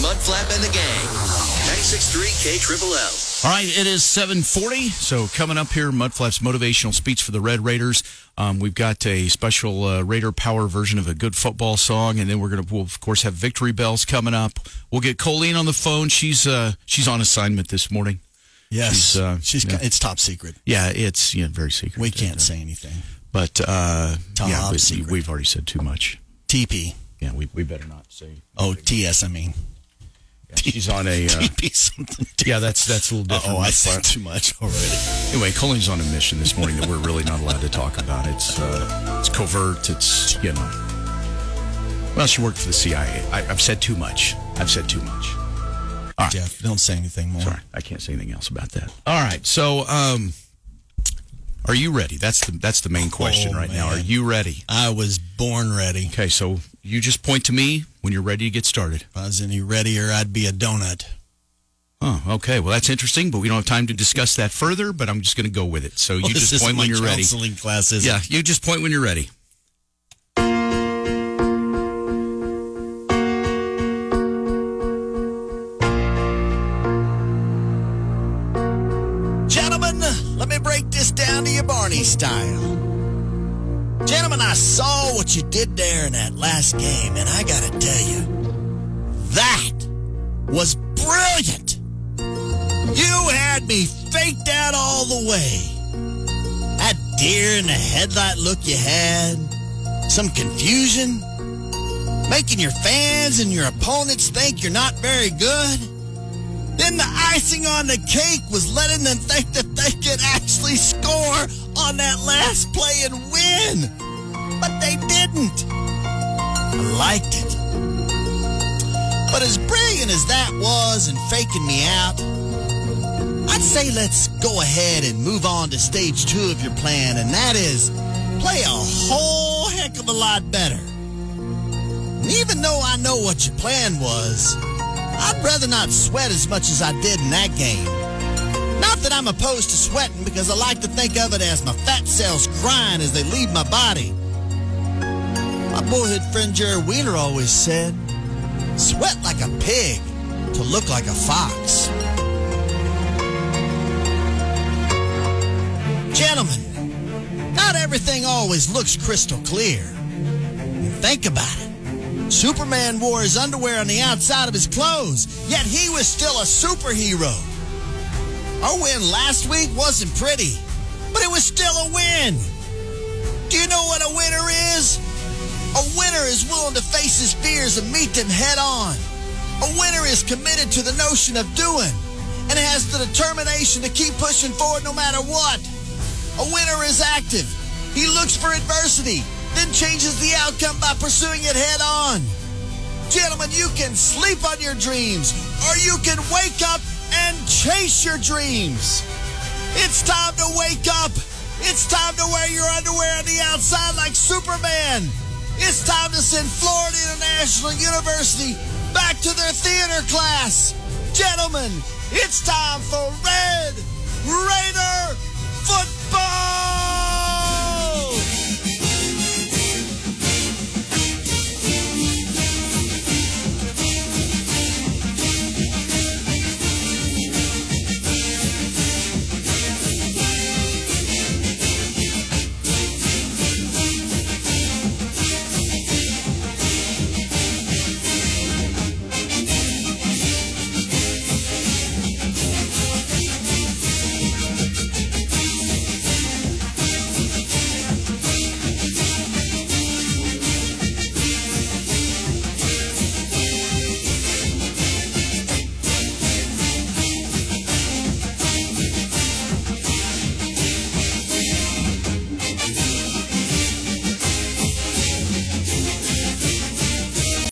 Mudflap and the gang. 963 K Triple L. All right, it is 740. So coming up here, Mudflap's motivational speech for the Red Raiders. Um, we've got a special uh, Raider Power version of a good football song, and then we're going to, we'll, of course, have victory bells coming up. We'll get Colleen on the phone. She's uh, she's on assignment this morning. Yes, She's, uh, she's yeah. it's top secret. Yeah, it's yeah, very secret. We can't Uh, say anything. But uh, Top yeah, but secret. we've already said too much. TP. Yeah, we, we better not say. Oh, TS. I mean, Yeah, she's on a. Uh, TP something. yeah, that's that's a little different. Oh, I Mudflap. said too much already. Anyway, Colleen's on a mission this morning that we're really not allowed to talk about. It's uh, it's covert. It's you know. Well, she worked for the CIA. I, I've said too much. I've said too much. All right. Jeff, don't say anything more. Sorry, I can't say anything else about that. All right. So, um, are you ready? That's the that's the main question Oh, right now. Are you ready? I was born ready. Okay. So you just point to me when you're ready to get started. If I was any readier, I'd be a donut. Oh, okay. Well, that's interesting, but we don't have time to discuss that further. But I'm just going to go with it. So you Well, this just point when you're ready. Counseling class. Yeah, you just point when you're ready. Gentlemen, let me break this down to you Barney style. Gentlemen, I saw what you did there in that last game, and I gotta tell you, that was brilliant. You had me faked out all the way. That deer in the headlight look you had, some confusion, making your fans and your opponents think you're not very good. Then the icing on the cake was letting them think that they could actually score on that last play and win. But they didn't. I liked it. But as brilliant as that was in faking me out, I'd say let's go ahead and move on to stage two of your plan, and that is play a whole heck of a lot better. And even though I know what your plan was, I'd rather not sweat as much as I did in that game. Not that I'm opposed to sweating because I like to think of it as my fat cells crying as they leave my body. My boyhood friend Jerry Wheeler always said, sweat like a pig to look like a fox. Gentlemen, not everything always looks crystal clear. Think about it. Superman wore his underwear on the outside of his clothes, yet he was still a superhero. Our win last week wasn't pretty, but it was still a win. Do you know what a winner is? A winner is willing to face his fears and meet them head on. A winner is committed to the notion of doing and has the determination to keep pushing forward no matter what. A winner is active. He looks for adversity, then changes the outcome by pursuing it head on. Gentlemen, you can sleep on your dreams, or you can wake up and chase your dreams. It's time to wake up. It's time to wear your underwear on the outside like Superman. It's time to send Florida International University back to their theater class. Gentlemen, it's time for Red Raider football.